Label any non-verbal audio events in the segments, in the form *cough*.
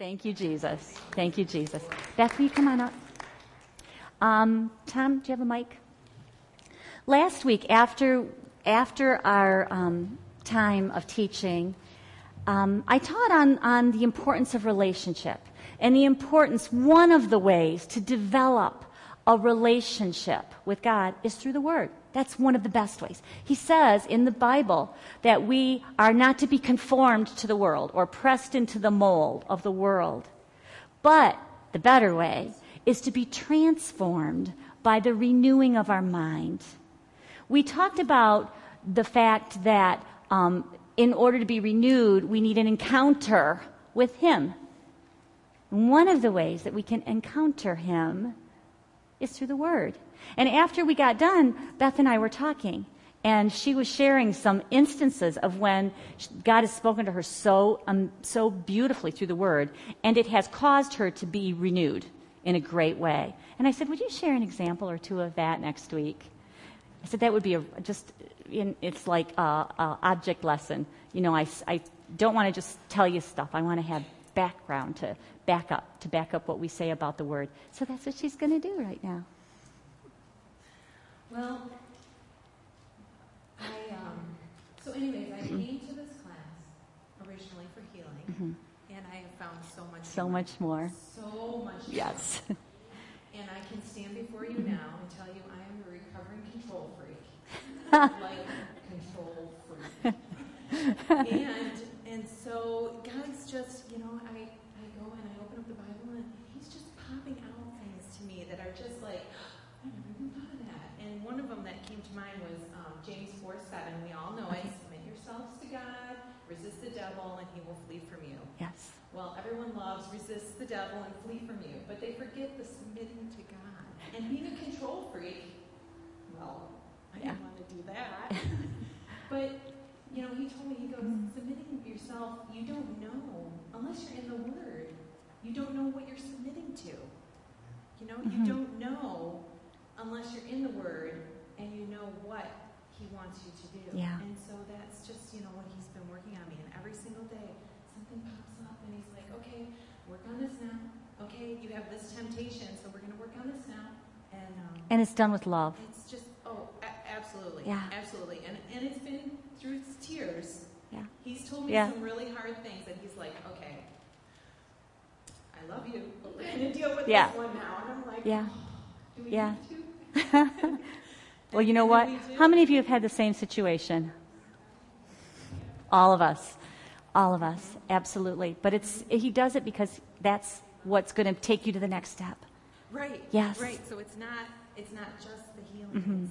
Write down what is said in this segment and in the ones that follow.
Thank you, Jesus. Thank you, Jesus. Beth, will you come on up? Um, Tom, do you have a mic? Last week, after after our um, time of teaching, um, I taught on on the importance of relationship and the importance. One of the ways to develop a relationship with God is through the Word. That's one of the best ways. He says in the Bible that we are not to be conformed to the world or pressed into the mold of the world. But the better way is to be transformed by the renewing of our mind. We talked about the fact that um, in order to be renewed, we need an encounter with Him. One of the ways that we can encounter Him is through the Word. And after we got done, Beth and I were talking, and she was sharing some instances of when God has spoken to her so, um, so beautifully through the Word, and it has caused her to be renewed in a great way. And I said, Would you share an example or two of that next week? I said, That would be a, just, in, it's like an object lesson. You know, I, I don't want to just tell you stuff, I want to have background to back up, to back up what we say about the Word. So that's what she's going to do right now. Well, I, um, so anyways, I mm-hmm. came to this class originally for healing, mm-hmm. and I have found so much So more. much more. So much Yes. and I can stand before you mm-hmm. now and tell you I am a recovering control freak. *laughs* like control freak. and, and so God's just, you know, I, I go and I open up the Bible and He's just popping out things to me that are just like, *gasps* I never even thought of that. And one of them that came to mind was um, James 4 7. We all know it. Submit yourselves to God, resist the devil, and he will flee from you. Yes. Well, everyone loves resist the devil and flee from you, but they forget the submitting to God. And being a control freak, well, I yeah. didn't want to do that. *laughs* but, you know, he told me, he goes, mm-hmm. submitting yourself, you don't know, unless you're in the Word, you don't know what you're submitting to. You know, mm-hmm. you don't know unless you're in the Word and you know what He wants you to do. Yeah. And so that's just, you know, what He's been working on me. And every single day, something pops up and He's like, okay, work on this now. Okay, you have this temptation, so we're going to work on this now. And, um, and it's done with love. It's just, oh, a- absolutely. Yeah. Absolutely. And, and it's been through its tears. Yeah. He's told me yeah. some really hard things that he's like, okay, I love you, but we're *laughs* going to deal with yeah. this one now. And I'm like, yeah. Oh, yeah. *laughs* well, you know what? How many of you have had the same situation? All of us. All of us. Absolutely. But it's he does it because that's what's going to take you to the next step. Right. Yes. Right. So it's not it's not just the healing. Mm-hmm.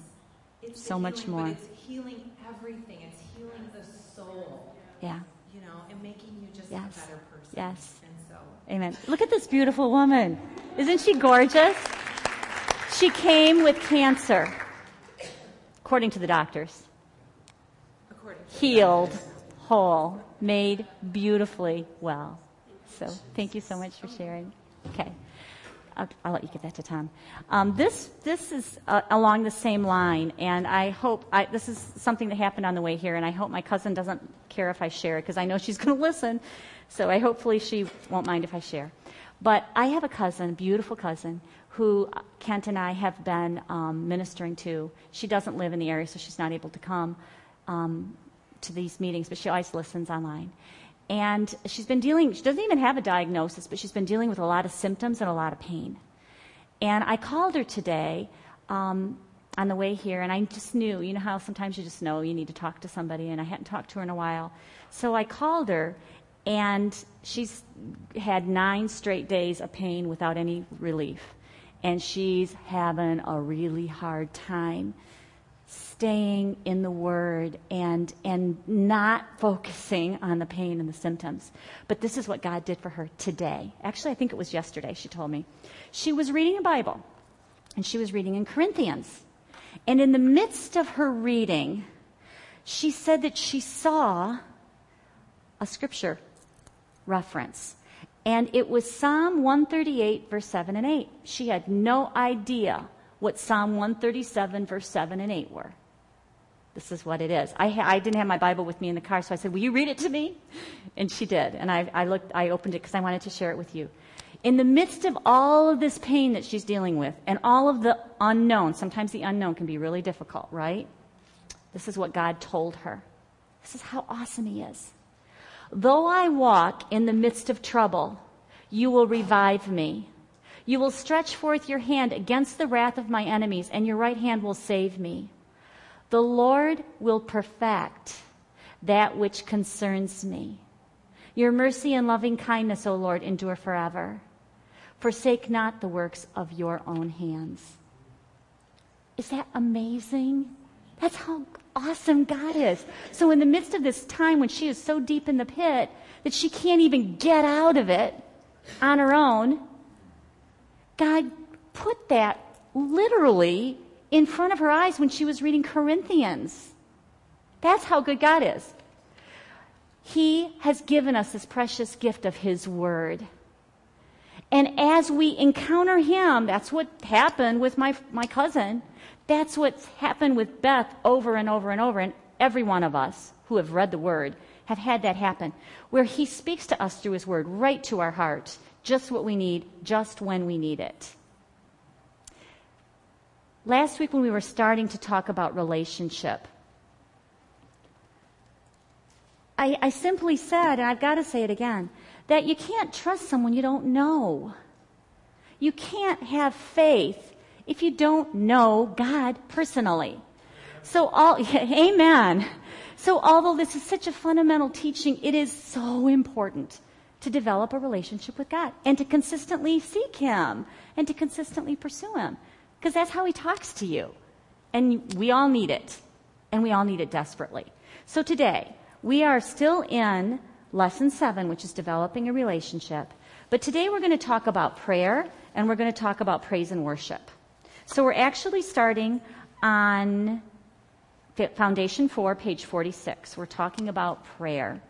It's, so healing, much more. It's healing everything. It's healing the soul. Yeah. You know, and making you just yes. a better person. Yes. And so. Amen. Look at this beautiful woman. Isn't she gorgeous? She came with cancer, according to the doctors. To Healed, whole, made beautifully well. So thank you so much for sharing. Okay. I'll, I'll, let you get that to Tom. Um, this this is uh, along the same line, and I hope I, this is something that happened on the way here, and I hope my cousin doesn't care if I share it because I know she's *laughs* going to listen. So I hopefully she won't mind if I share. But I have a cousin, beautiful cousin, who Kent and I have been um, ministering to. She doesn't live in the area, so she's not able to come um, to these meetings, but she always listens online. And she's been dealing, she doesn't even have a diagnosis, but she's been dealing with a lot of symptoms and a lot of pain. And I called her today um, on the way here, and I just knew, you know how sometimes you just know you need to talk to somebody, and I hadn't talked to her in a while. So I called her, and she's had nine straight days of pain without any relief and she's having a really hard time staying in the word and and not focusing on the pain and the symptoms. But this is what god did for her today. Actually i think it was yesterday she told me. She was reading a bible and she was reading in corinthians. And in the midst of her reading she said that she saw a scripture reference and it was Psalm 138, verse 7 and 8. She had no idea what Psalm 137, verse 7 and 8 were. This is what it is. I, ha- I didn't have my Bible with me in the car, so I said, Will you read it to me? And she did. And I, I looked, I opened it because I wanted to share it with you. In the midst of all of this pain that she's dealing with and all of the unknown, sometimes the unknown can be really difficult, right? This is what God told her. This is how awesome He is. Though I walk in the midst of trouble, you will revive me. You will stretch forth your hand against the wrath of my enemies, and your right hand will save me. The Lord will perfect that which concerns me. Your mercy and loving kindness, O Lord, endure forever. Forsake not the works of your own hands. Is that amazing? That's how awesome God is. So, in the midst of this time when she is so deep in the pit that she can't even get out of it on her own, God put that literally in front of her eyes when she was reading Corinthians. That's how good God is. He has given us this precious gift of His Word. And as we encounter Him, that's what happened with my, my cousin. That's what's happened with Beth over and over and over. And every one of us who have read the Word have had that happen, where He speaks to us through His Word right to our heart, just what we need, just when we need it. Last week, when we were starting to talk about relationship, I, I simply said, and I've got to say it again, that you can't trust someone you don't know. You can't have faith if you don't know God personally. So, all, *laughs* amen. So, although this is such a fundamental teaching, it is so important to develop a relationship with God and to consistently seek Him and to consistently pursue Him because that's how He talks to you. And we all need it, and we all need it desperately. So, today, we are still in lesson seven, which is developing a relationship. But today we're going to talk about prayer and we're going to talk about praise and worship. So we're actually starting on Foundation 4, page 46. We're talking about prayer.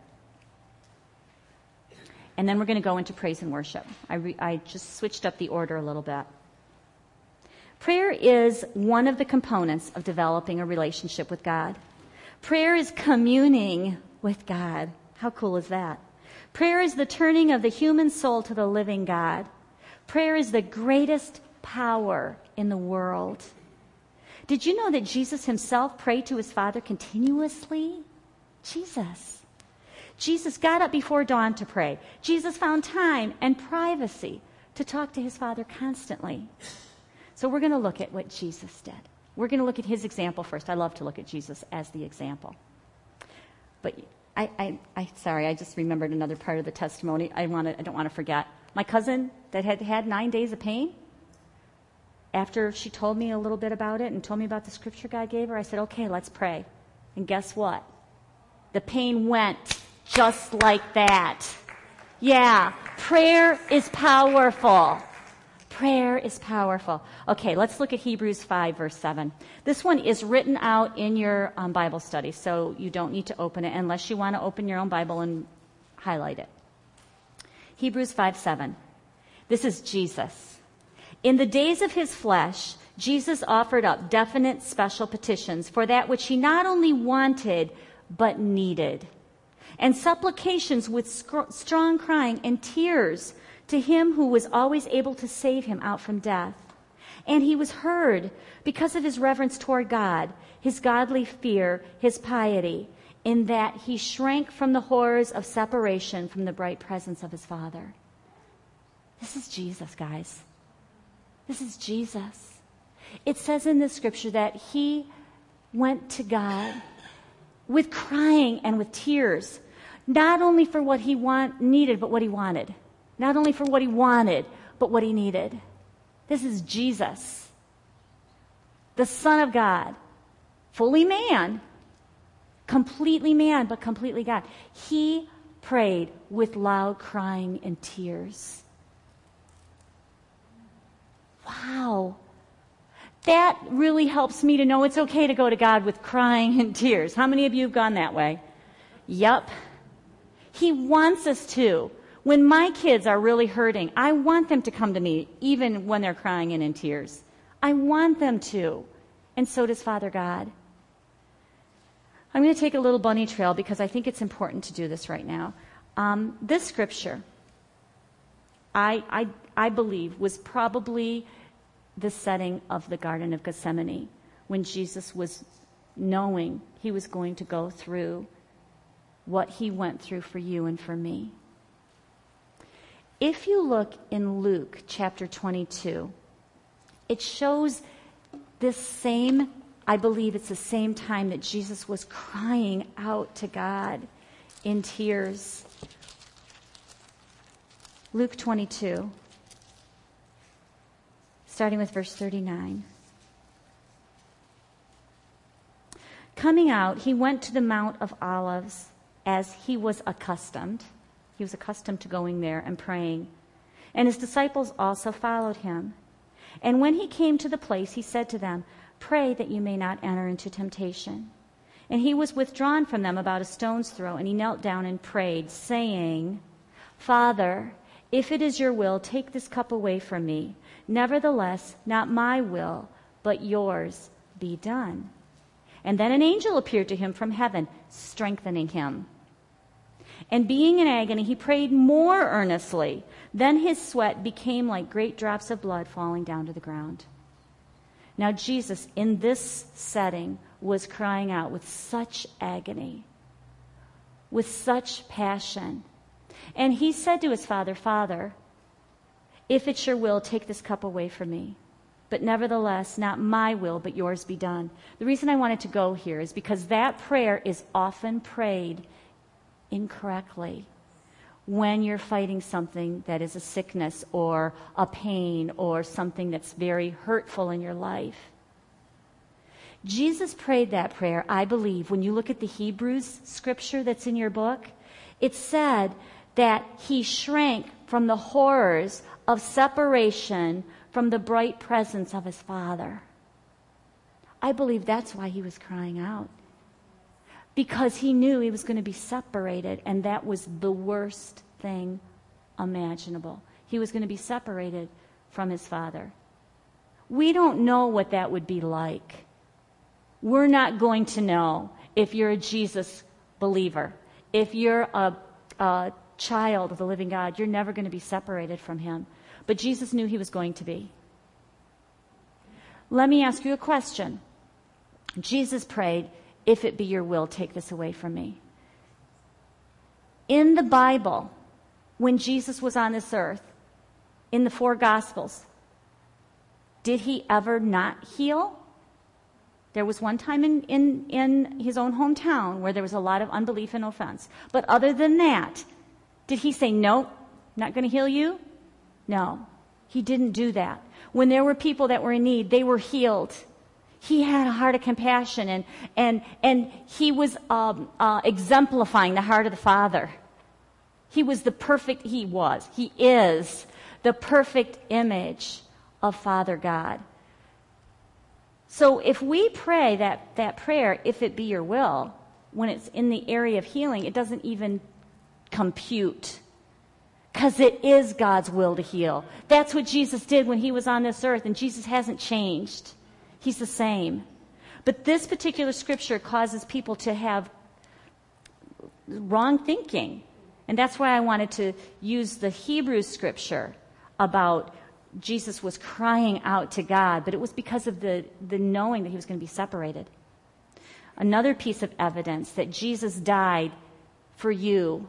And then we're going to go into praise and worship. I, re- I just switched up the order a little bit. Prayer is one of the components of developing a relationship with God. Prayer is communing with God. How cool is that? Prayer is the turning of the human soul to the living God. Prayer is the greatest power in the world. Did you know that Jesus himself prayed to his Father continuously? Jesus. Jesus got up before dawn to pray. Jesus found time and privacy to talk to his Father constantly. So we're going to look at what Jesus did. We're going to look at his example first. I love to look at Jesus as the example. But I, I, I sorry, I just remembered another part of the testimony. I want I don't want to forget. My cousin that had had nine days of pain. After she told me a little bit about it and told me about the scripture God gave her, I said, "Okay, let's pray." And guess what? The pain went just like that. Yeah, prayer is powerful. Prayer is powerful. Okay, let's look at Hebrews 5, verse 7. This one is written out in your um, Bible study, so you don't need to open it unless you want to open your own Bible and highlight it. Hebrews 5, 7. This is Jesus. In the days of his flesh, Jesus offered up definite special petitions for that which he not only wanted, but needed. And supplications with strong crying and tears to him who was always able to save him out from death. And he was heard because of his reverence toward God, his godly fear, his piety, in that he shrank from the horrors of separation from the bright presence of his Father. This is Jesus, guys. This is Jesus. It says in the scripture that he went to God with crying and with tears, not only for what he want, needed, but what he wanted not only for what he wanted, but what he needed. This is Jesus, the Son of God, fully man, completely man, but completely God. He prayed with loud crying and tears. Wow. That really helps me to know it's okay to go to God with crying and *laughs* tears. How many of you have gone that way? Yep. He wants us to. When my kids are really hurting, I want them to come to me, even when they're crying and in tears. I want them to. And so does Father God. I'm going to take a little bunny trail because I think it's important to do this right now. Um, this scripture, I, I, I believe, was probably the setting of the Garden of Gethsemane when Jesus was knowing he was going to go through what he went through for you and for me. If you look in Luke chapter 22, it shows this same, I believe it's the same time that Jesus was crying out to God in tears. Luke 22, starting with verse 39. Coming out, he went to the Mount of Olives as he was accustomed. He was accustomed to going there and praying. And his disciples also followed him. And when he came to the place, he said to them, Pray that you may not enter into temptation. And he was withdrawn from them about a stone's throw, and he knelt down and prayed, saying, Father, if it is your will, take this cup away from me. Nevertheless, not my will, but yours be done. And then an angel appeared to him from heaven, strengthening him. And being in agony, he prayed more earnestly. Then his sweat became like great drops of blood falling down to the ground. Now, Jesus, in this setting, was crying out with such agony, with such passion and he said to his father, Father, if it's your will, take this cup away from me. But nevertheless, not my will, but yours be done. The reason I wanted to go here is because that prayer is often prayed incorrectly when you're fighting something that is a sickness or a pain or something that's very hurtful in your life. Jesus prayed that prayer, I believe, when you look at the Hebrews scripture that's in your book. It said that he shrank from the horrors of separation from the bright presence of his father. I believe that's why he was crying out. Because he knew he was going to be separated, and that was the worst thing imaginable. He was going to be separated from his father. We don't know what that would be like. We're not going to know if you're a Jesus believer, if you're a, a child of the living God. You're never going to be separated from him. But Jesus knew he was going to be. Let me ask you a question. Jesus prayed, If it be your will, take this away from me. In the Bible, when Jesus was on this earth, in the four Gospels, did he ever not heal? There was one time in, in, in his own hometown where there was a lot of unbelief and offense. But other than that, did he say, no, not going to heal you? No, he didn't do that. When there were people that were in need, they were healed. He had a heart of compassion and, and, and he was um, uh, exemplifying the heart of the Father. He was the perfect, he was, he is the perfect image of Father God. So if we pray that, that prayer, if it be your will, when it's in the area of healing, it doesn't even compute. Because it is God's will to heal. That's what Jesus did when he was on this earth, and Jesus hasn't changed. He's the same. But this particular scripture causes people to have wrong thinking. And that's why I wanted to use the Hebrew scripture about Jesus was crying out to God, but it was because of the, the knowing that he was going to be separated. Another piece of evidence that Jesus died for you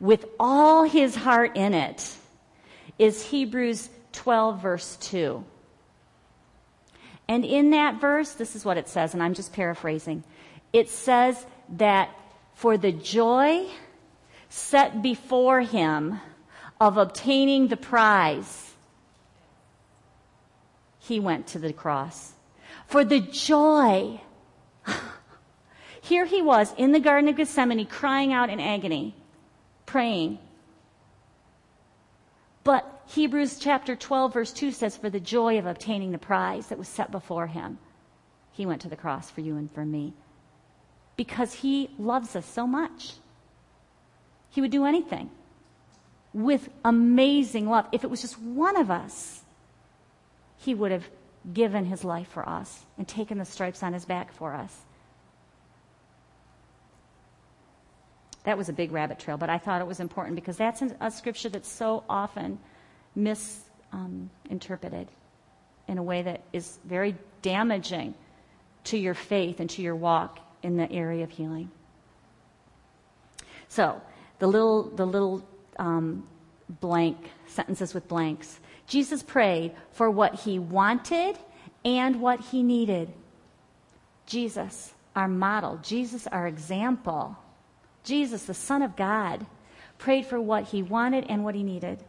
with all his heart in it is Hebrews 12, verse 2. And in that verse, this is what it says, and I'm just paraphrasing. It says that for the joy set before him of obtaining the prize, he went to the cross. For the joy. *laughs* Here he was in the Garden of Gethsemane crying out in agony praying. But Hebrews chapter 12, verse 2 says, For the joy of obtaining the prize that was set before him, he went to the cross for you and for me. Because he loves us so much. He would do anything with amazing love. If it was just one of us, he would have given his life for us and taken the stripes on his back for us. That was a big rabbit trail, but I thought it was important because that's a scripture that's so often misinterpreted um, in a way that is very damaging to your faith and to your walk in the area of healing. So, the little, the little um, blank sentences with blanks. Jesus prayed for what he wanted and what he needed. Jesus, our model, Jesus, our example, Jesus, the Son of God, prayed for what he wanted and what he needed.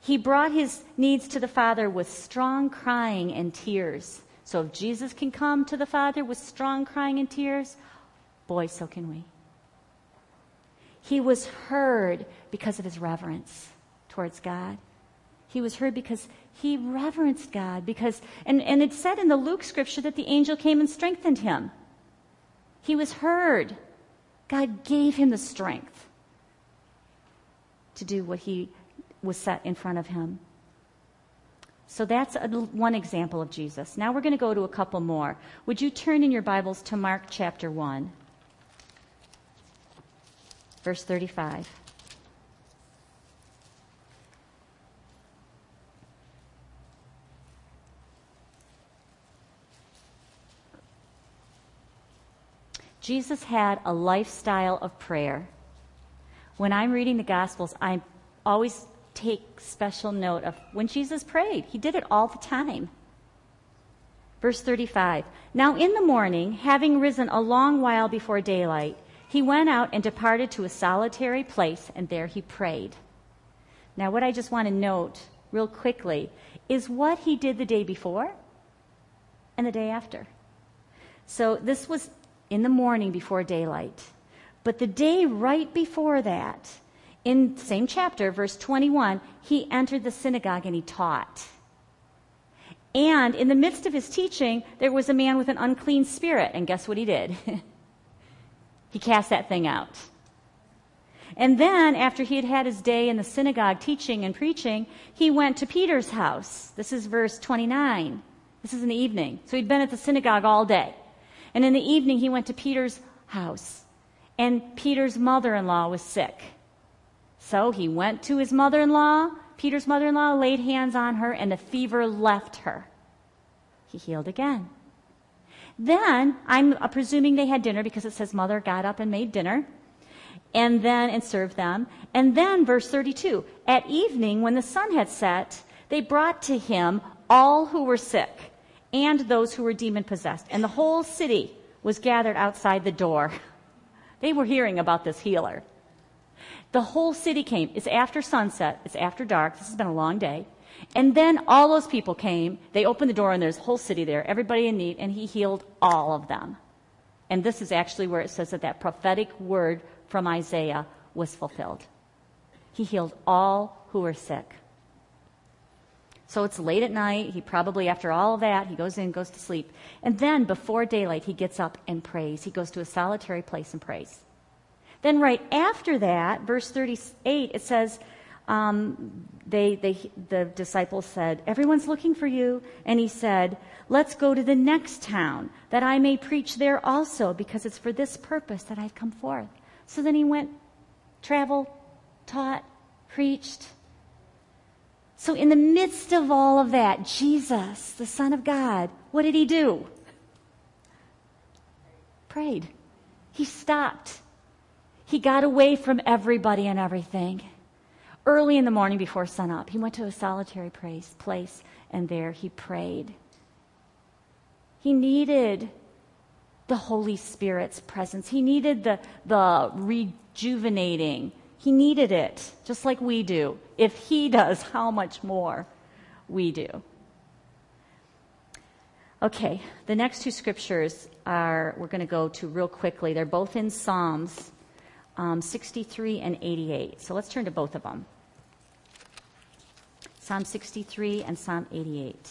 He brought his needs to the Father with strong crying and tears. So if Jesus can come to the Father with strong crying and tears, boy, so can we. He was heard because of his reverence towards God. He was heard because he reverenced God. Because, and, and it said in the Luke scripture that the angel came and strengthened him. He was heard. God gave him the strength to do what he was set in front of him. So that's a, one example of Jesus. Now we're going to go to a couple more. Would you turn in your Bibles to Mark chapter 1, verse 35? Jesus had a lifestyle of prayer. When I'm reading the Gospels, I always take special note of when Jesus prayed. He did it all the time. Verse 35 Now in the morning, having risen a long while before daylight, he went out and departed to a solitary place, and there he prayed. Now, what I just want to note real quickly is what he did the day before and the day after. So, this was in the morning before daylight. But the day right before that, in same chapter, verse 21, he entered the synagogue and he taught. And in the midst of his teaching, there was a man with an unclean spirit. And guess what he did? *laughs* he cast that thing out. And then, after he had had his day in the synagogue teaching and preaching, he went to Peter's house. This is verse 29. This is in the evening. So he'd been at the synagogue all day. And in the evening, he went to Peter's house, and Peter's mother in law was sick. So he went to his mother in law, Peter's mother in law, laid hands on her, and the fever left her. He healed again. Then, I'm presuming they had dinner because it says mother got up and made dinner and then and served them. And then verse 32, at evening when the sun had set, they brought to him all who were sick and those who were demon possessed. And the whole city was gathered outside the door. *laughs* They were hearing about this healer. The whole city came. It's after sunset. It's after dark. This has been a long day. And then all those people came. They opened the door and there's a whole city there, everybody in need, and he healed all of them. And this is actually where it says that that prophetic word from Isaiah was fulfilled. He healed all who were sick. So it's late at night. He probably, after all that, he goes in, goes to sleep. And then before daylight, he gets up and prays. He goes to a solitary place and prays. Then right after that, verse 38, it says, um, they, they, the disciples said, Everyone's looking for you. And he said, Let's go to the next town, that I may preach there also, because it's for this purpose that I've come forth. So then he went, traveled, taught, preached. So, in the midst of all of that, Jesus, the Son of God, what did he do? Prayed. He stopped. He got away from everybody and everything. Early in the morning before sunup, he went to a solitary place, and there he prayed. He needed the Holy Spirit's presence. He needed the, the rejuvenating, he needed it, just like we do. If He *laughs* does, how much more we do. Okay, the next two scriptures are, we're going to go to real quickly. They're both in Psalms um, 63 and 88. So let's turn to both of them Psalm 63 and Psalm 88.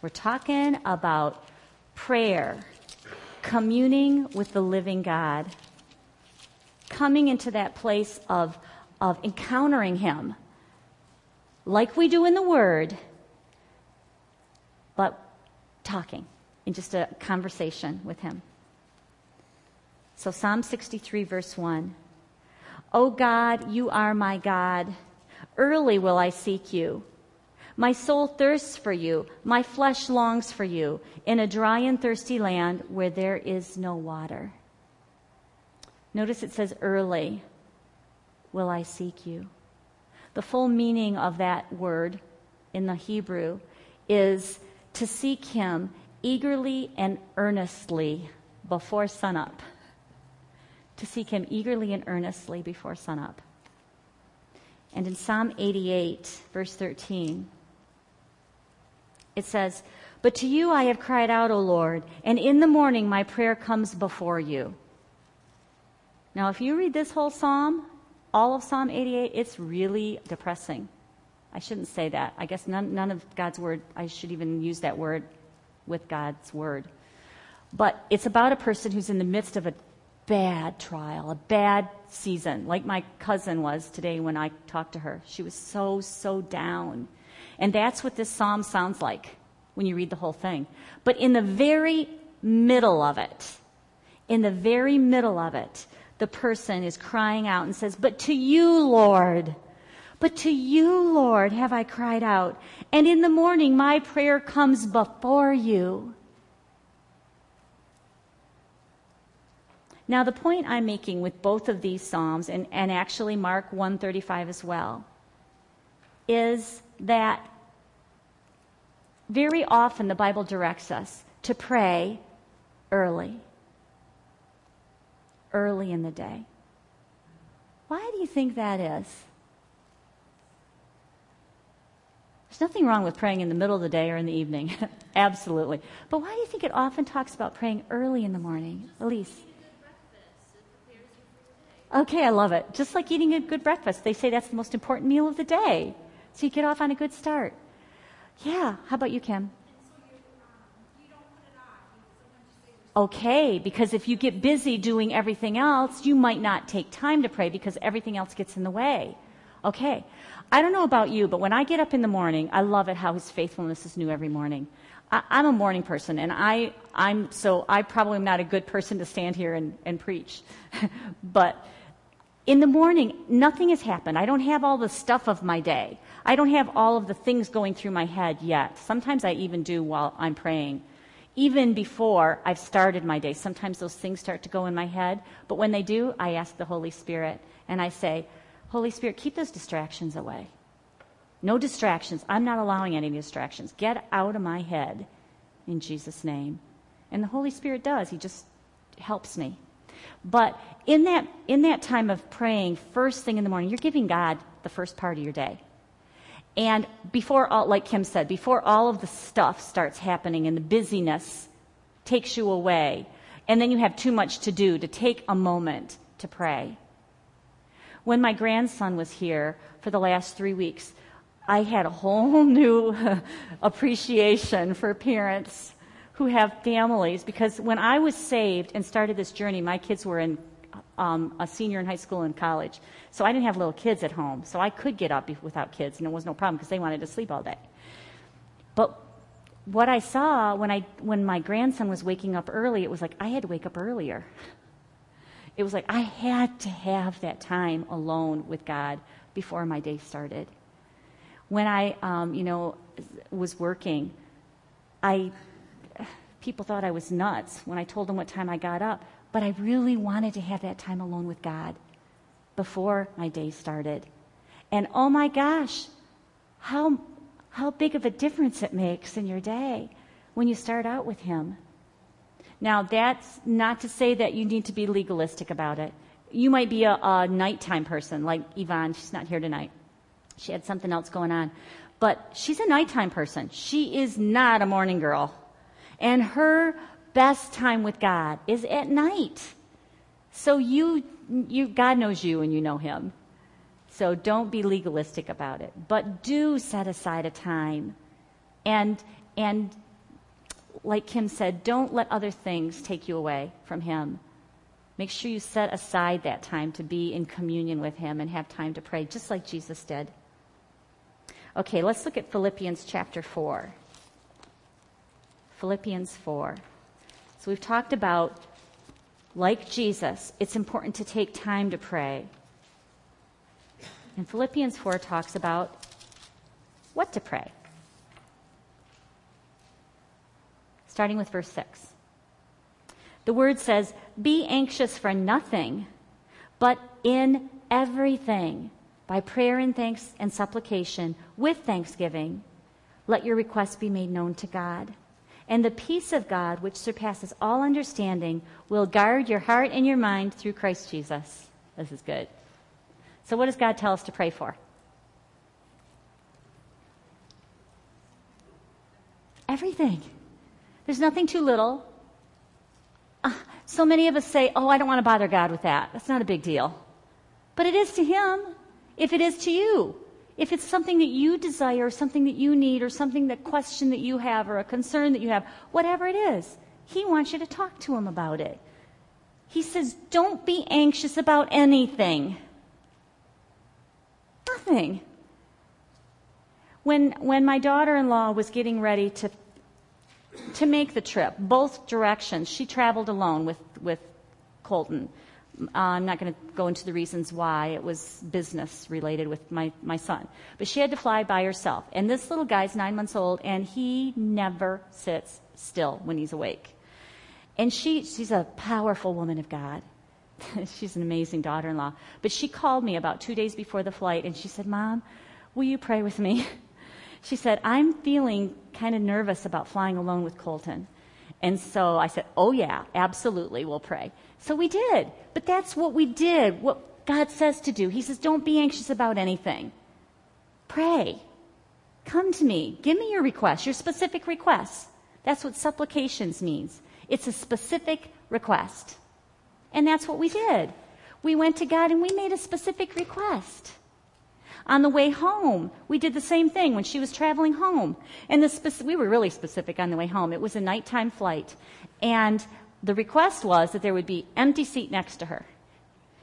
We're talking about prayer, communing with the living God coming into that place of, of encountering Him, like we do in the Word, but talking in just a conversation with Him. So, Psalm 63, verse 1. O God, you are my God. Early will I seek you. My soul thirsts for you. My flesh longs for you in a dry and thirsty land where there is no water. Notice it says, Early will I seek you. The full meaning of that word in the Hebrew is to seek him eagerly and earnestly before sunup to seek him eagerly and earnestly before sunup. And in Psalm 88, verse 13, it says, But to you I have cried out, O Lord, and in the morning my prayer comes before you. Now, if you read this whole psalm, all of Psalm 88, it's really depressing. I shouldn't say that. I guess none, none of God's word, I should even use that word with God's word. But it's about a person who's in the midst of a bad trial, a bad season, like my cousin was today when I talked to her. She was so, so down. And that's what this psalm sounds like when you read the whole thing. But in the very middle of it, in the very middle of it, the person is crying out and says, But to you, Lord, but to you, Lord, have I cried out. And in the morning, my prayer comes before you. Now, the point I'm making with both of these Psalms, and, and actually Mark 135 as well, is that very often the Bible directs us to pray early. Early in the day. Why do you think that is? There's nothing wrong with praying in the middle of the day or in the evening. *laughs* Absolutely. But why do you think it often talks about praying early in the morning? Elise? Okay, I love it. Just like eating a good breakfast. They say that's the most important meal of the day. So you get off on a good start. Yeah. How about you, Kim? Okay, because if you get busy doing everything else, you might not take time to pray because everything else gets in the way. Okay. I don't know about you, but when I get up in the morning, I love it how his faithfulness is new every morning. I, am a morning person, and I, I'm so I probably am not a good person to stand here and, and preach. *laughs* but in the morning, nothing has happened. I don't have all the stuff of my day. I don't have all of the things going through my head yet. Sometimes I even do while I'm praying. Even before I've started my day, sometimes those things start to go in my head. But when they do, I ask the Holy Spirit and I say, Holy Spirit, keep those distractions away. No distractions. I'm not allowing any distractions. Get out of my head in Jesus' name. And the Holy Spirit does. He just helps me. But in that, in that time of praying, first thing in the morning, you're giving God the first part of your day. And before all, like Kim said, before all of the stuff starts happening and the busyness takes you away, and then you have too much to do, to take a moment to pray. When my grandson was here for the last three weeks, I had a whole *laughs* new appreciation for parents who have families because when I was saved and started this journey, my kids were in um, a senior in high school and college. So I didn't have little kids at home. So I could get up without kids, and it was no problem because they wanted to sleep all day. But what I saw when, I, when my grandson was waking up early, it was like I had to wake up earlier. It was like I had to have that time alone with God before my day started. When I, um, you know, was working, I people thought I was nuts when I told them what time I got up, but I really wanted to have that time alone with God before my day started. And oh my gosh, how, how big of a difference it makes in your day when you start out with Him. Now, that's not to say that you need to be legalistic about it. You might be a, a nighttime person, like Yvonne. She's not here tonight. She had something else going on. But she's a nighttime person. She is not a morning girl. And her best time with God is at night. So you, you, God knows you and you know him. So don't be legalistic about it. But do set aside a time. And, and like Kim said, don't let other things take you away from him. Make sure you set aside that time to be in communion with him and have time to pray, just like Jesus did. Okay, let's look at Philippians chapter 4. Philippians 4. So we've talked about like Jesus, it's important to take time to pray. And Philippians 4 talks about what to pray. Starting with verse 6. The word says, Be anxious for nothing, but in everything, by prayer and thanks and supplication, with thanksgiving, let your requests be made known to God. And the peace of God, which surpasses all understanding, will guard your heart and your mind through Christ Jesus. This is good. So, what does God tell us to pray for? Everything. There's nothing too little. Uh, so many of us say, Oh, I don't want to bother God with that. That's not a big deal. But it is to Him if it is to you. If it's something that you desire, or something that you need, or something that question that you have, or a concern that you have, whatever it is, He wants you to talk to Him about it. He says, Don't be anxious about anything. Nothing. When, when my daughter in law was getting ready to to make the trip, both directions. She traveled alone with, with Colton. Uh, I'm not going to go into the reasons why. It was business related with my, my son. But she had to fly by herself. And this little guy's nine months old, and he never sits still when he's awake. And she, she's a powerful woman of God. *laughs* she's an amazing daughter in law. But she called me about two days before the flight, and she said, Mom, will you pray with me? *laughs* She said, I'm feeling kind of nervous about flying alone with Colton. And so I said, Oh, yeah, absolutely, we'll pray. So we did. But that's what we did, what God says to do. He says, Don't be anxious about anything. Pray. Come to me. Give me your requests, your specific requests. That's what supplications means. It's a specific request. And that's what we did. We went to God and we made a specific request. On the way home, we did the same thing when she was traveling home. And the we were really specific on the way home. It was a nighttime flight. And the request was that there would be empty seat next to her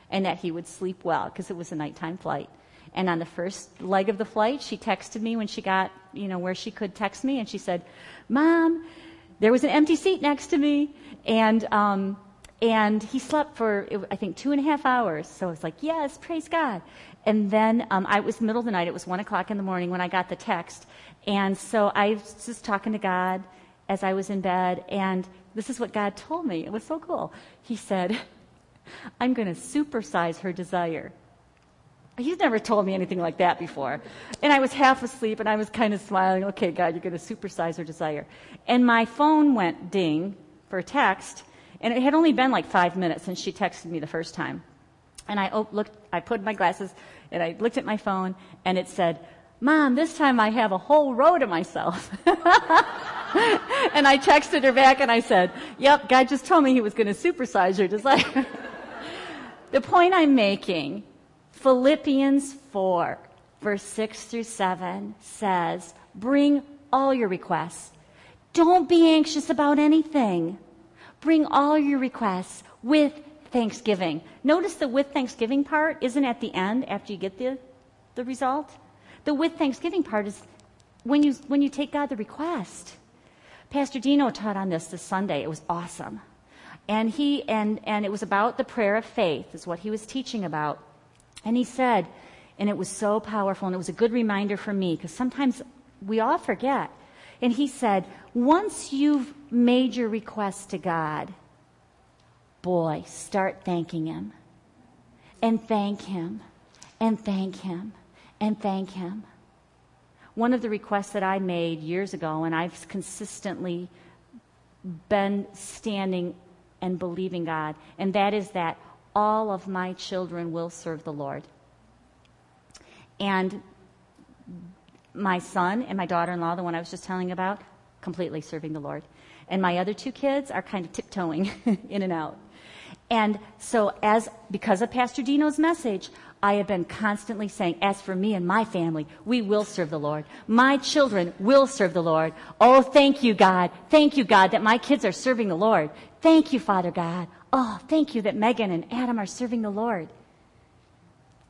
and that he would sleep well because it was a nighttime flight. And on the first leg of the flight, she texted me when she got, you know, where she could text me, and she said, "Mom, there was an empty seat next to me, and um, and he slept for I think two and a half hours. So I was like, yes, praise God. And then um, I was middle of the night. It was one o'clock in the morning when I got the text. And so I was just talking to God as I was in bed. And this is what God told me. It was so cool. He said, *laughs* I'm going to supersize her desire. He's never told me anything like that before. And I was half asleep and I was kind of smiling. Okay, God, you're going to supersize her desire. And my phone went ding for a text. And it had only been like five minutes since she texted me the first time. And I looked, I put my glasses and I looked at my phone and it said, Mom, this time I have a whole row to myself. *laughs* *laughs* and I texted her back and I said, Yep, God just told me he was going to supersize your desire. *laughs* the point I'm making, Philippians 4, verse 6 through 7 says, Bring all your requests. Don't be anxious about anything. Bring all your requests with thanksgiving. Notice the with thanksgiving part isn't at the end after you get the, the result. The with thanksgiving part is when you, when you take God the request. Pastor Dino taught on this this Sunday. It was awesome. And he, and, and it was about the prayer of faith is what he was teaching about. And he said, and it was so powerful and it was a good reminder for me because sometimes we all forget. And he said, once you've made your request to God, boy, start thanking Him. And thank Him. And thank Him. And thank Him. One of the requests that I made years ago, and I've consistently been standing and believing God, and that is that all of my children will serve the Lord. And my son and my daughter in law, the one I was just telling about, completely serving the Lord. And my other two kids are kind of tiptoeing *laughs* in and out. And so, as because of Pastor Dino's message, I have been constantly saying, as for me and my family, we will serve the Lord. My children will serve the Lord. Oh, thank you, God. Thank you, God, that my kids are serving the Lord. Thank you, Father God. Oh, thank you that Megan and Adam are serving the Lord.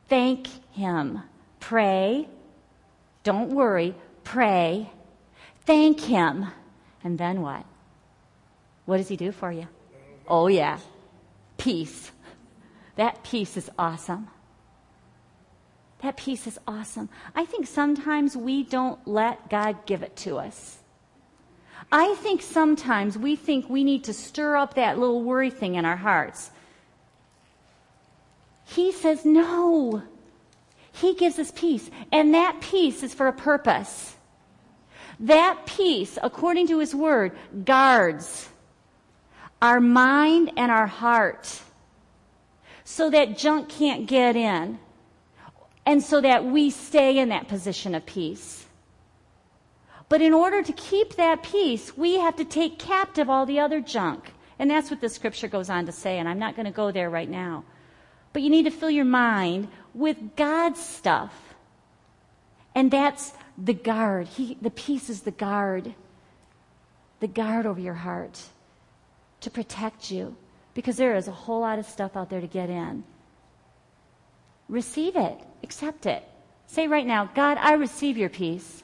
Thank Him. Pray. Don't worry. Pray. Thank Him. And then what? What does He do for you? Oh, yeah peace. That peace is awesome. That peace is awesome. I think sometimes we don't let God give it to us. I think sometimes we think we need to stir up that little worry thing in our hearts. He says, no. He gives us peace. And that peace is for a purpose. That peace, according to his word, guards our mind and our heart so that junk can't get in and so that we stay in that position of peace. But in order to keep that peace, we have to take captive all the other junk. And that's what the scripture goes on to say, and I'm not going to go there right now. But you need to fill your mind with God's stuff. And that's the guard. He, the peace is the guard. The guard over your heart to protect you. Because there is a whole lot of stuff out there to get in. Receive it. Accept it. Say right now, God, I receive your peace.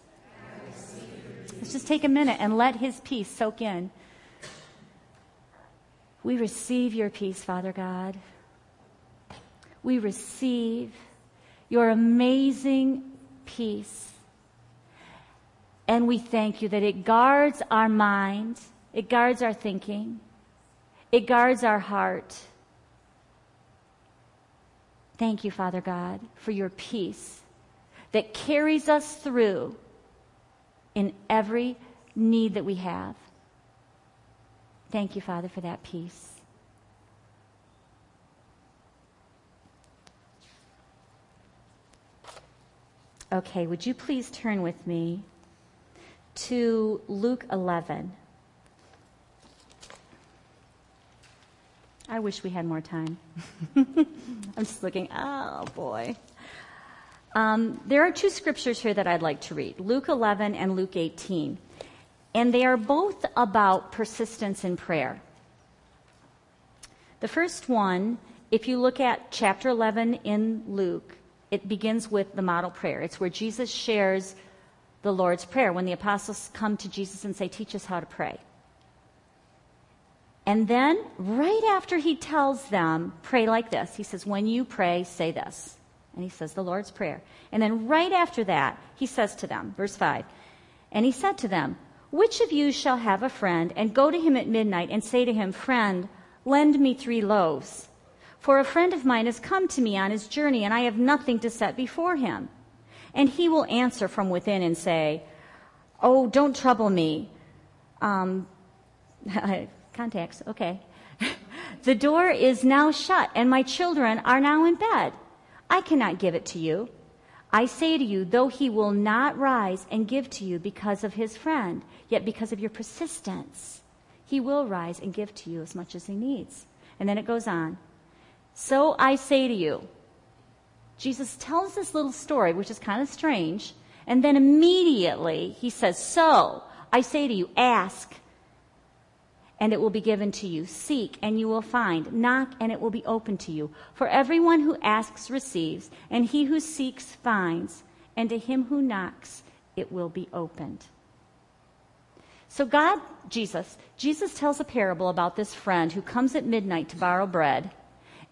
Let's just take a minute and let his peace soak in. We receive your peace, Father God. We receive your amazing peace. And we thank you that it guards our mind, it guards our thinking, it guards our heart. Thank you, Father God, for your peace that carries us through in every need that we have. Thank you, Father, for that peace. Okay, would you please turn with me to Luke 11? I wish we had more time. *laughs* I'm just looking, oh boy. Um, there are two scriptures here that I'd like to read Luke 11 and Luke 18. And they are both about persistence in prayer. The first one, if you look at chapter 11 in Luke, it begins with the model prayer. It's where Jesus shares the Lord's Prayer when the apostles come to Jesus and say, Teach us how to pray. And then, right after he tells them, pray like this, he says, When you pray, say this. And he says the Lord's Prayer. And then right after that, he says to them, verse 5, And he said to them, Which of you shall have a friend and go to him at midnight and say to him, Friend, lend me three loaves? For a friend of mine has come to me on his journey, and I have nothing to set before him. And he will answer from within and say, Oh, don't trouble me. Um, *laughs* contacts, okay. *laughs* the door is now shut, and my children are now in bed. I cannot give it to you. I say to you, though he will not rise and give to you because of his friend, yet because of your persistence, he will rise and give to you as much as he needs. And then it goes on. So I say to you, Jesus tells this little story, which is kind of strange, and then immediately he says, So I say to you, ask and it will be given to you. Seek, and you will find. Knock, and it will be open to you. For everyone who asks receives, and he who seeks finds, and to him who knocks it will be opened. So, God, Jesus, Jesus tells a parable about this friend who comes at midnight to borrow bread,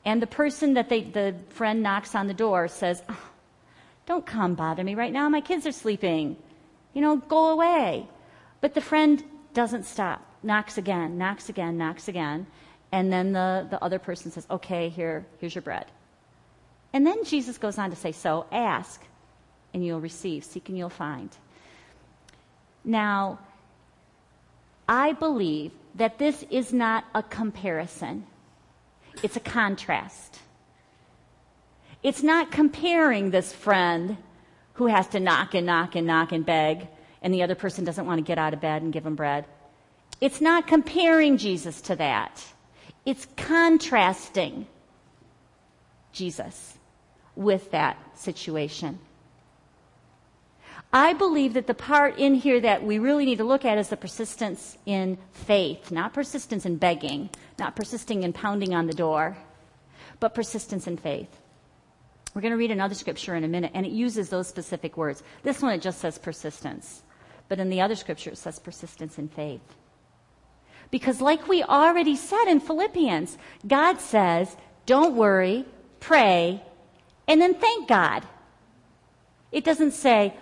and the person that they, the friend knocks on the door says, oh, Don't come bother me right now. My kids are sleeping. You know, go away. But the friend doesn't stop knocks again, knocks again, knocks again. And then the, the other person says, okay, here, here's your bread. And then Jesus goes on to say, so ask and you'll receive, seek and you'll find. Now, I believe that this is not a comparison. It's a contrast. It's not comparing this friend who has to knock and knock and knock and beg, and the other person doesn't want to get out of bed and give him bread. It's not comparing Jesus to that. It's contrasting Jesus with that situation. I believe that the part in here that we really need to look at is the persistence in faith, not persistence in begging, not persisting in pounding on the door, but persistence in faith. We're going to read another scripture in a minute, and it uses those specific words. This one, it just says persistence. But in the other scripture, it says persistence in faith. Because, like we already said in Philippians, God says, don't worry, pray, and then thank God. It doesn't say,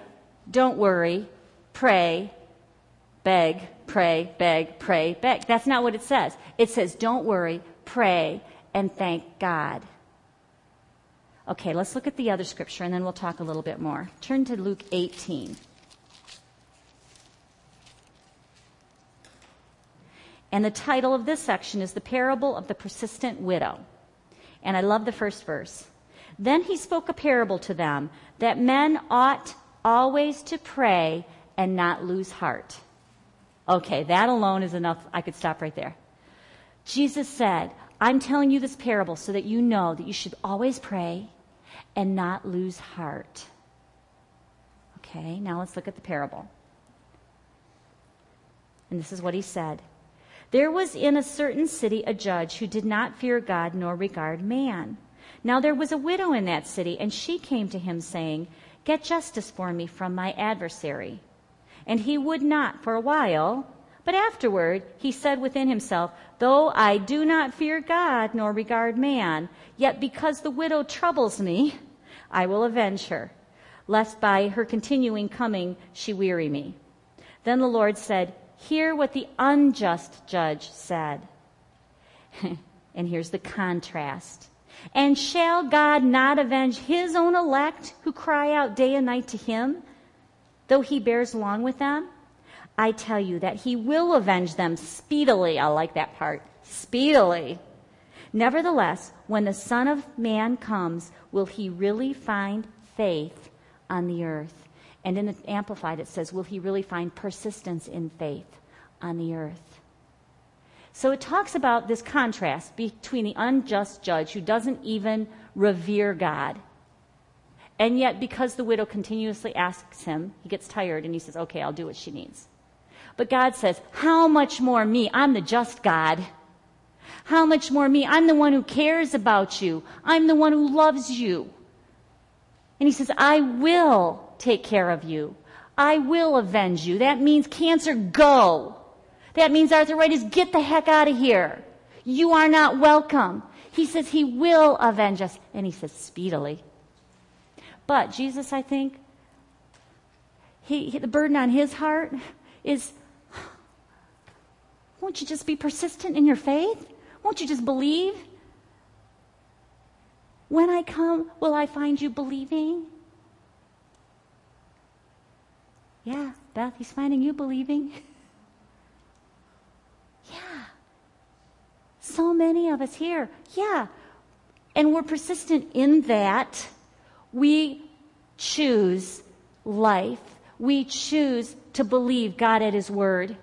don't worry, pray, beg, pray, beg, pray, beg. That's not what it says. It says, don't worry, pray, and thank God. Okay, let's look at the other scripture and then we'll talk a little bit more. Turn to Luke 18. And the title of this section is The Parable of the Persistent Widow. And I love the first verse. Then he spoke a parable to them that men ought always to pray and not lose heart. Okay, that alone is enough. I could stop right there. Jesus said, I'm telling you this parable so that you know that you should always pray and not lose heart. Okay, now let's look at the parable. And this is what he said. There was in a certain city a judge who did not fear God nor regard man. Now there was a widow in that city, and she came to him, saying, Get justice for me from my adversary. And he would not for a while, but afterward he said within himself, Though I do not fear God nor regard man, yet because the widow troubles me, I will avenge her, lest by her continuing coming she weary me. Then the Lord said, Hear what the unjust judge said. *laughs* and here's the contrast. And shall God not avenge his own elect who cry out day and night to him, though he bears long with them? I tell you that he will avenge them speedily. I like that part. Speedily. Nevertheless, when the Son of Man comes, will he really find faith on the earth? And in the Amplified, it says, Will he really find persistence in faith on the earth? So it talks about this contrast between the unjust judge who doesn't even revere God. And yet, because the widow continuously asks him, he gets tired and he says, Okay, I'll do what she needs. But God says, How much more me? I'm the just God. How much more me? I'm the one who cares about you. I'm the one who loves you. And he says, I will take care of you. I will avenge you. That means cancer, go. That means arthritis, get the heck out of here. You are not welcome. He says he will avenge us. And he says speedily. But Jesus, I think, he, he, the burden on his heart is won't you just be persistent in your faith? Won't you just believe? When I come, will I find you believing? Yeah, Beth, he's finding you believing. *laughs* yeah. So many of us here. Yeah. And we're persistent in that we choose life. We choose to believe God at His Word.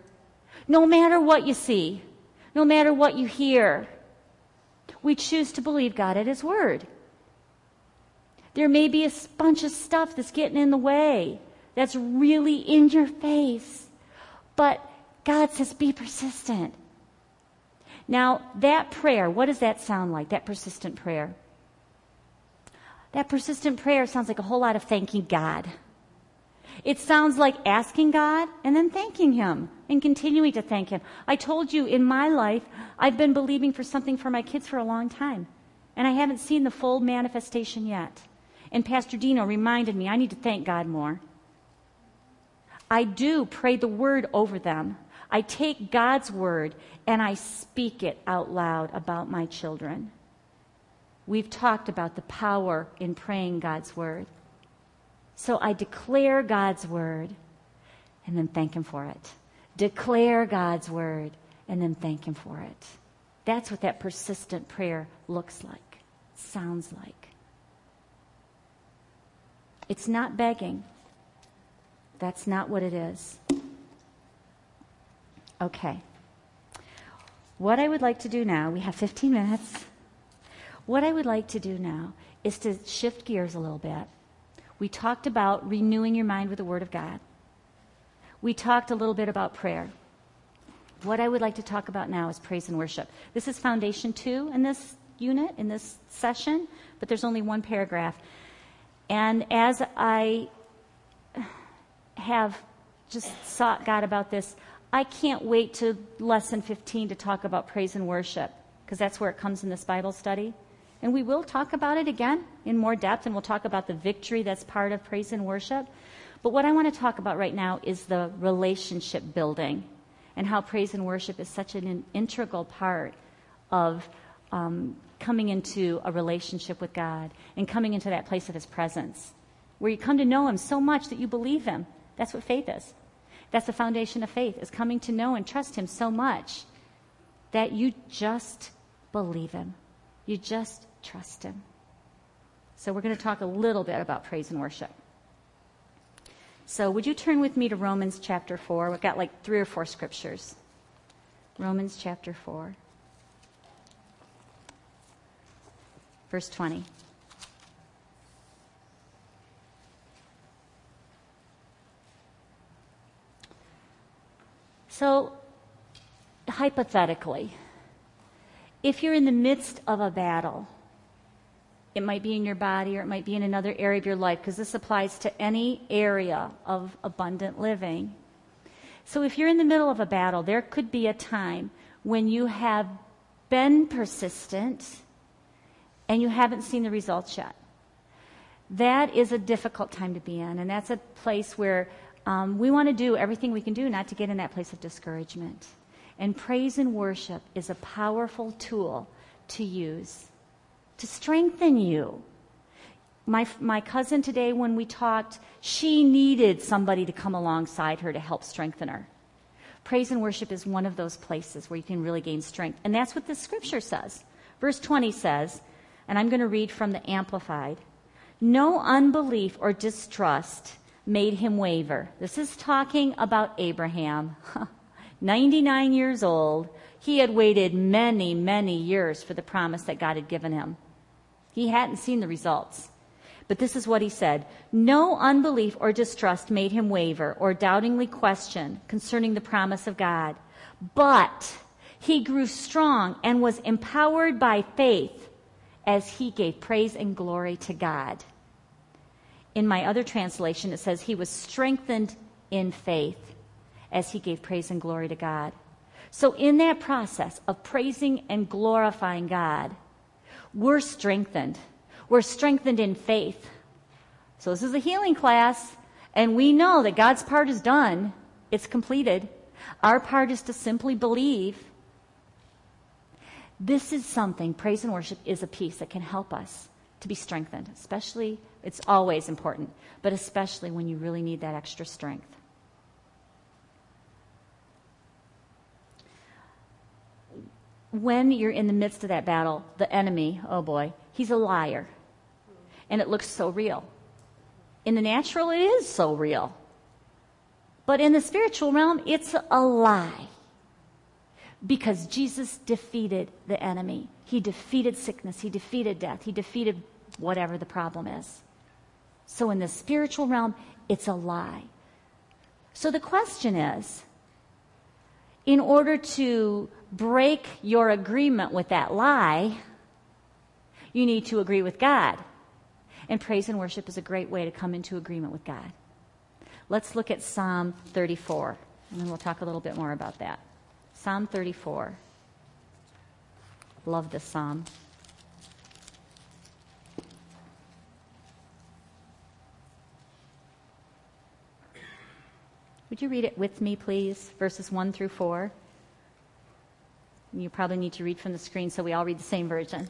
No matter what you see, no matter what you hear, we choose to believe God at His Word. There may be a bunch of stuff that's getting in the way that's really in your face. But God says, be persistent. Now, that prayer, what does that sound like? That persistent prayer? That persistent prayer sounds like a whole lot of thanking God. It sounds like asking God and then thanking Him and continuing to thank Him. I told you in my life, I've been believing for something for my kids for a long time, and I haven't seen the full manifestation yet. And Pastor Dino reminded me I need to thank God more. I do pray the word over them. I take God's word and I speak it out loud about my children. We've talked about the power in praying God's word. So I declare God's word and then thank Him for it. Declare God's word and then thank Him for it. That's what that persistent prayer looks like, sounds like. It's not begging. That's not what it is. Okay. What I would like to do now, we have 15 minutes. What I would like to do now is to shift gears a little bit. We talked about renewing your mind with the Word of God. We talked a little bit about prayer. What I would like to talk about now is praise and worship. This is foundation two in this unit, in this session, but there's only one paragraph. And as I have just sought God about this, I can't wait to lesson 15 to talk about praise and worship because that's where it comes in this Bible study. And we will talk about it again in more depth, and we'll talk about the victory that's part of praise and worship. But what I want to talk about right now is the relationship building and how praise and worship is such an integral part of um, coming into a relationship with God and coming into that place of His presence, where you come to know Him so much that you believe Him. That's what faith is. That's the foundation of faith, is coming to know and trust Him so much that you just believe Him. You just trust Him. So, we're going to talk a little bit about praise and worship. So, would you turn with me to Romans chapter 4? We've got like three or four scriptures. Romans chapter 4, verse 20. So, hypothetically, if you're in the midst of a battle, it might be in your body or it might be in another area of your life, because this applies to any area of abundant living. So if you're in the middle of a battle, there could be a time when you have been persistent and you haven't seen the results yet. That is a difficult time to be in, and that's a place where um, we want to do everything we can do not to get in that place of discouragement. And praise and worship is a powerful tool to use to strengthen you. My, my cousin today, when we talked, she needed somebody to come alongside her to help strengthen her. Praise and worship is one of those places where you can really gain strength. And that's what the scripture says. Verse 20 says, and I'm going to read from the Amplified No unbelief or distrust made him waver. This is talking about Abraham. *laughs* 99 years old, he had waited many, many years for the promise that God had given him. He hadn't seen the results. But this is what he said No unbelief or distrust made him waver or doubtingly question concerning the promise of God. But he grew strong and was empowered by faith as he gave praise and glory to God. In my other translation, it says he was strengthened in faith as he gave praise and glory to God. So, in that process of praising and glorifying God, we're strengthened. We're strengthened in faith. So, this is a healing class, and we know that God's part is done, it's completed. Our part is to simply believe. This is something, praise and worship is a piece that can help us to be strengthened, especially, it's always important, but especially when you really need that extra strength. when you're in the midst of that battle, the enemy, oh boy, he's a liar. And it looks so real. In the natural, it is so real. But in the spiritual realm, it's a lie. Because Jesus defeated the enemy. He defeated sickness. He defeated death. He defeated whatever the problem is. So in the spiritual realm, it's a lie. So the question is in order to break your agreement with that lie, you need to agree with God. And praise and worship is a great way to come into agreement with God. Let's look at Psalm 34, and then we'll talk a little bit more about that. Psalm 34. Love this psalm. Would you read it with me, please? Verses 1 through 4. You probably need to read from the screen, so we all read the same version.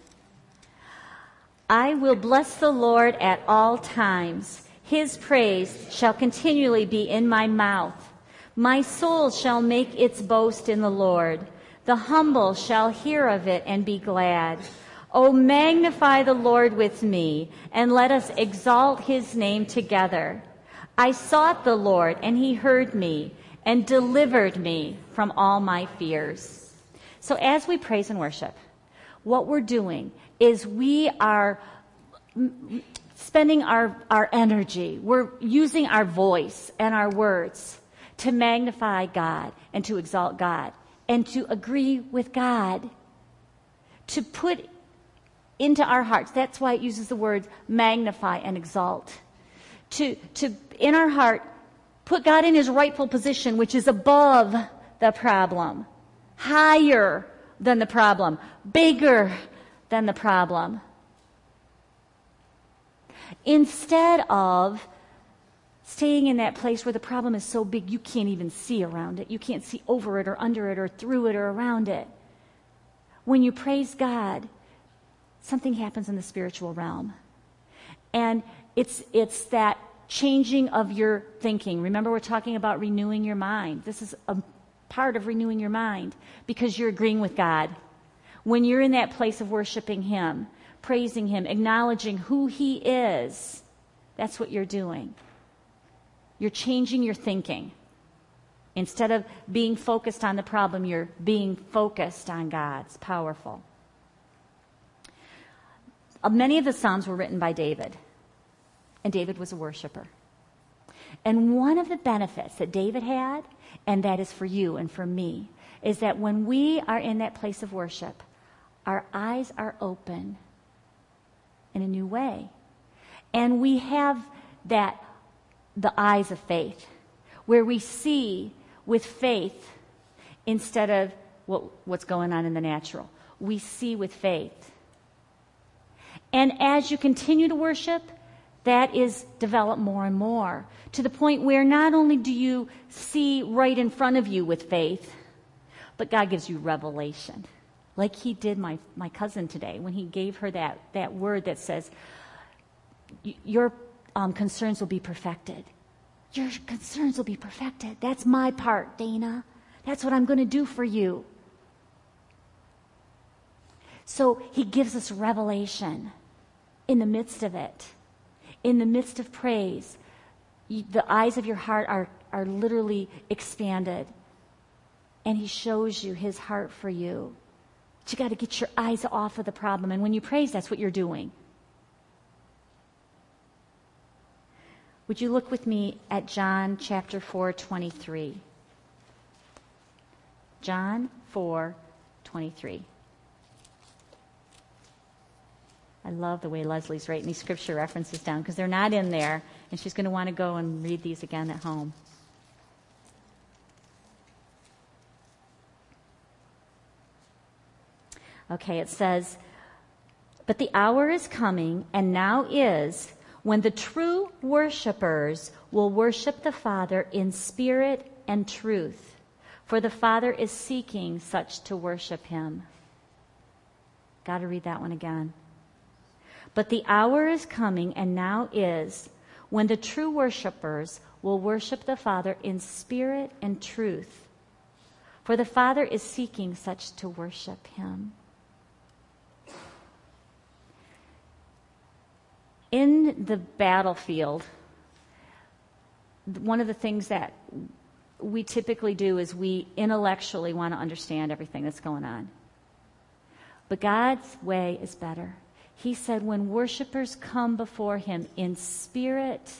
I will bless the Lord at all times. His praise shall continually be in my mouth. My soul shall make its boast in the Lord. The humble shall hear of it and be glad. O magnify the Lord with me, and let us exalt his name together. I sought the Lord, and he heard me and delivered me from all my fears. So as we praise and worship, what we're doing is we are spending our, our energy, we're using our voice and our words to magnify God and to exalt God and to agree with God, to put into our hearts. That's why it uses the words magnify and exalt. To, to in our heart, put God in his rightful position, which is above the problem, higher than the problem, bigger than the problem. Instead of staying in that place where the problem is so big you can't even see around it, you can't see over it or under it or through it or around it. When you praise God, something happens in the spiritual realm. And it's, it's that changing of your thinking. Remember, we're talking about renewing your mind. This is a part of renewing your mind because you're agreeing with God. When you're in that place of worshiping Him, praising Him, acknowledging who He is, that's what you're doing. You're changing your thinking. Instead of being focused on the problem, you're being focused on God. It's powerful. Uh, many of the Psalms were written by David, and David was a worshiper. And one of the benefits that David had, and that is for you and for me, is that when we are in that place of worship, our eyes are open in a new way. And we have that, the eyes of faith, where we see with faith instead of what, what's going on in the natural. We see with faith. And as you continue to worship, that is developed more and more to the point where not only do you see right in front of you with faith, but God gives you revelation. Like he did my, my cousin today when he gave her that, that word that says, Your um, concerns will be perfected. Your concerns will be perfected. That's my part, Dana. That's what I'm going to do for you. So he gives us revelation in the midst of it, in the midst of praise. the eyes of your heart are, are literally expanded. And he shows you his heart for you. But you got to get your eyes off of the problem. And when you praise, that's what you're doing. Would you look with me at John chapter 4, 23? John 4, 23. I love the way Leslie's writing these scripture references down because they're not in there, and she's going to want to go and read these again at home. Okay, it says, But the hour is coming, and now is, when the true worshipers will worship the Father in spirit and truth, for the Father is seeking such to worship him. Got to read that one again. But the hour is coming, and now is, when the true worshipers will worship the Father in spirit and truth, for the Father is seeking such to worship him. in the battlefield, one of the things that we typically do is we intellectually want to understand everything that's going on. But God's way is better. He said, when worshipers come before Him in spirit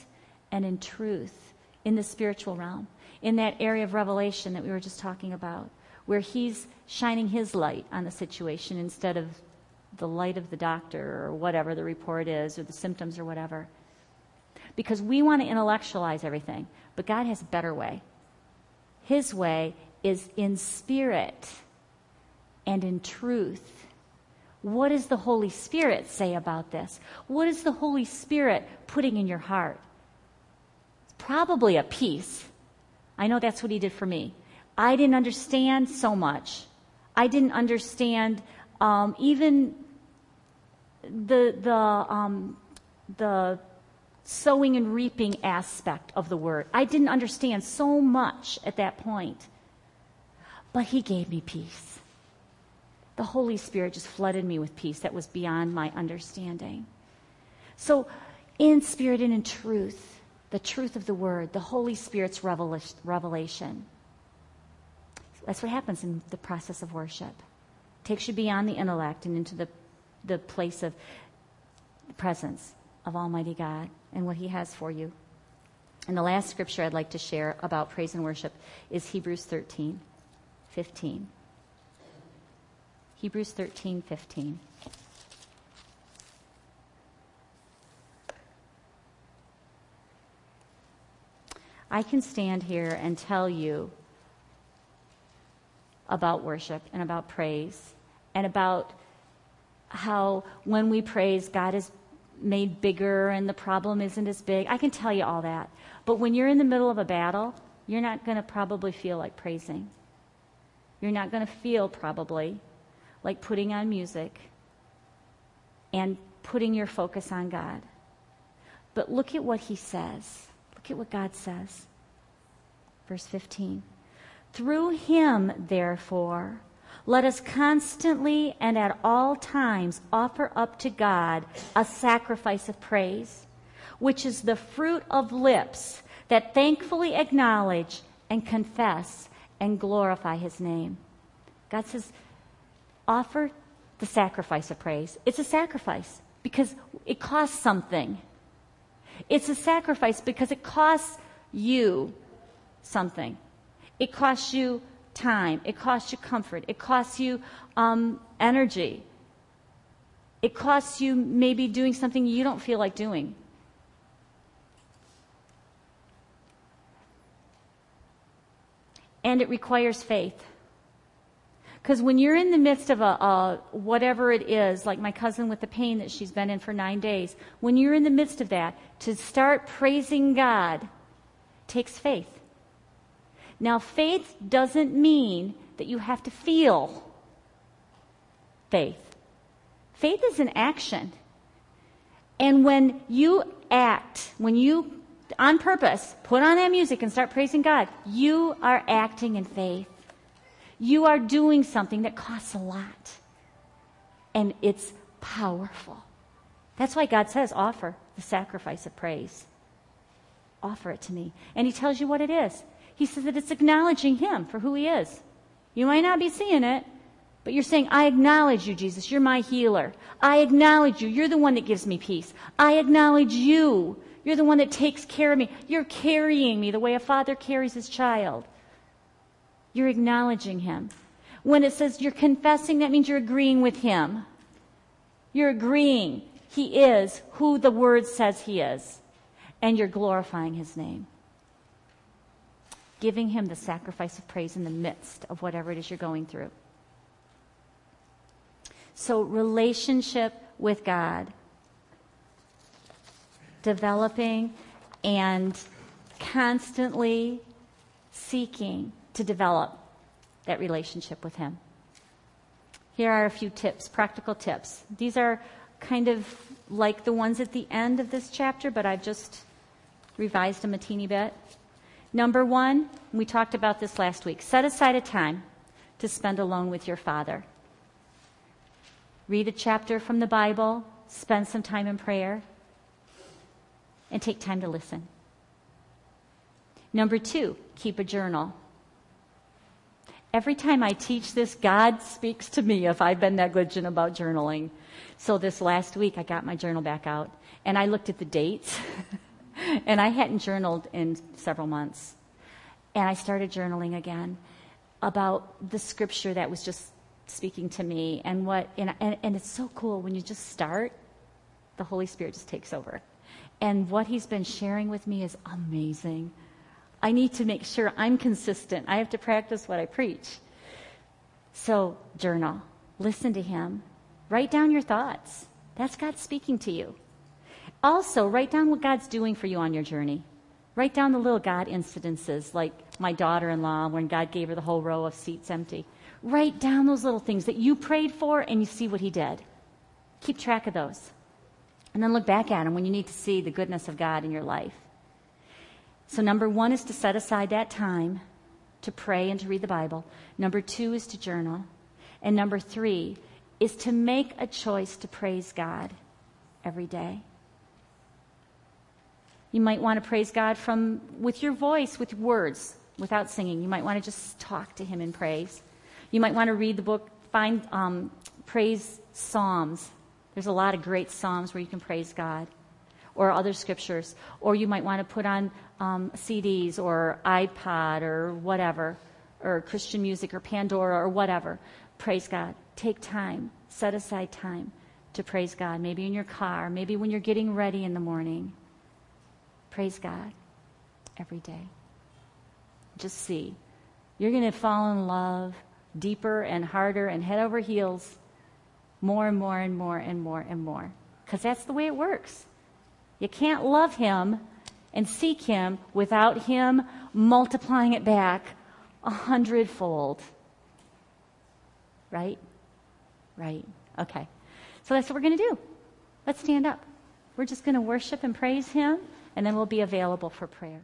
and in truth, in the spiritual realm, in that area of revelation that we were just talking about, where He's shining His light on the situation instead of the light of the doctor or whatever the report is or the symptoms or whatever. Because we want to intellectualize everything, but God has a better way. His way is in spirit and in truth. What does the Holy Spirit say about this? What is the Holy Spirit putting in your heart? It's probably a peace. I know that's what He did for me. I didn't understand so much. I didn't understand um, even the, the, um, the sowing and reaping aspect of the word. I didn't understand so much at that point, but He gave me peace. The Holy Spirit just flooded me with peace that was beyond my understanding. So, in spirit and in truth, the truth of the word, the Holy Spirit's revelation. That's what happens in the process of worship. It takes you beyond the intellect and into the the place of the presence of Almighty God and what He has for you. And the last scripture I'd like to share about praise and worship is Hebrews 13, 15. Hebrews 13, 15. I can stand here and tell you about worship and about praise and about how when we praise, God is made bigger and the problem isn't as big. I can tell you all that. But when you're in the middle of a battle, you're not going to probably feel like praising. You're not going to feel probably like putting on music and putting your focus on God. But look at what he says. Look at what God says. Verse 15. Through him, therefore, let us constantly and at all times offer up to God a sacrifice of praise, which is the fruit of lips that thankfully acknowledge and confess and glorify his name. God says, offer the sacrifice of praise. It's a sacrifice because it costs something. It's a sacrifice because it costs you something. It costs you time. It costs you comfort. It costs you um, energy. It costs you maybe doing something you don't feel like doing. And it requires faith. Because when you're in the midst of a, a, whatever it is, like my cousin with the pain that she's been in for nine days, when you're in the midst of that, to start praising God takes faith. Now, faith doesn't mean that you have to feel faith. Faith is an action. And when you act, when you, on purpose, put on that music and start praising God, you are acting in faith. You are doing something that costs a lot. And it's powerful. That's why God says, offer the sacrifice of praise. Offer it to me. And He tells you what it is. He says that it's acknowledging Him for who He is. You might not be seeing it, but you're saying, I acknowledge you, Jesus. You're my healer. I acknowledge you. You're the one that gives me peace. I acknowledge you. You're the one that takes care of me. You're carrying me the way a father carries his child. You're acknowledging him. When it says you're confessing, that means you're agreeing with him. You're agreeing he is who the word says he is. And you're glorifying his name giving Him the sacrifice of praise in the midst of whatever it is you're going through. So, relationship with God, developing and constantly seeking to develop that relationship with Him. Here are a few tips, practical tips. These are kind of like the ones at the end of this chapter, but I've just revised them a teeny bit. Number one, we talked about this last week set aside a time to spend alone with your Father. Read a chapter from the Bible, spend some time in prayer, and take time to listen. Number two, keep a journal. Every time I teach this, God speaks to me if I've been negligent about journaling. So this last week, I got my journal back out and I looked at the dates. *laughs* and I hadn't journaled in several months. And I started journaling again about the scripture that was just speaking to me and what and, and, and it's so cool when you just start the holy spirit just takes over and what he's been sharing with me is amazing i need to make sure i'm consistent i have to practice what i preach so journal listen to him write down your thoughts that's god speaking to you also, write down what God's doing for you on your journey. Write down the little God incidences, like my daughter in law, when God gave her the whole row of seats empty. Write down those little things that you prayed for and you see what He did. Keep track of those. And then look back at them when you need to see the goodness of God in your life. So, number one is to set aside that time to pray and to read the Bible. Number two is to journal. And number three is to make a choice to praise God every day. You might want to praise God from with your voice, with words, without singing. You might want to just talk to Him in praise. You might want to read the book, find um, praise psalms. There's a lot of great psalms where you can praise God, or other scriptures. Or you might want to put on um, CDs or iPod or whatever, or Christian music or Pandora or whatever. Praise God. Take time. Set aside time to praise God. Maybe in your car. Maybe when you're getting ready in the morning. Praise God every day. Just see. You're going to fall in love deeper and harder and head over heels more and more and more and more and more. Because that's the way it works. You can't love Him and seek Him without Him multiplying it back a hundredfold. Right? Right. Okay. So that's what we're going to do. Let's stand up. We're just going to worship and praise Him, and then we'll be available for prayer.